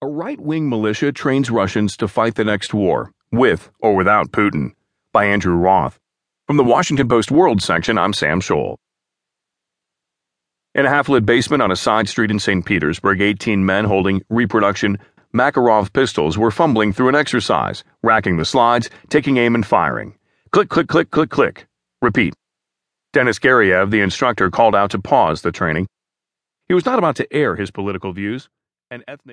A right wing militia trains Russians to fight the next war, with or without Putin, by Andrew Roth. From the Washington Post World section, I'm Sam Scholl. In a half lit basement on a side street in St. Petersburg, 18 men holding reproduction Makarov pistols were fumbling through an exercise, racking the slides, taking aim, and firing. Click, click, click, click, click. Repeat. Dennis Gariev, the instructor, called out to pause the training. He was not about to air his political views. and ethnic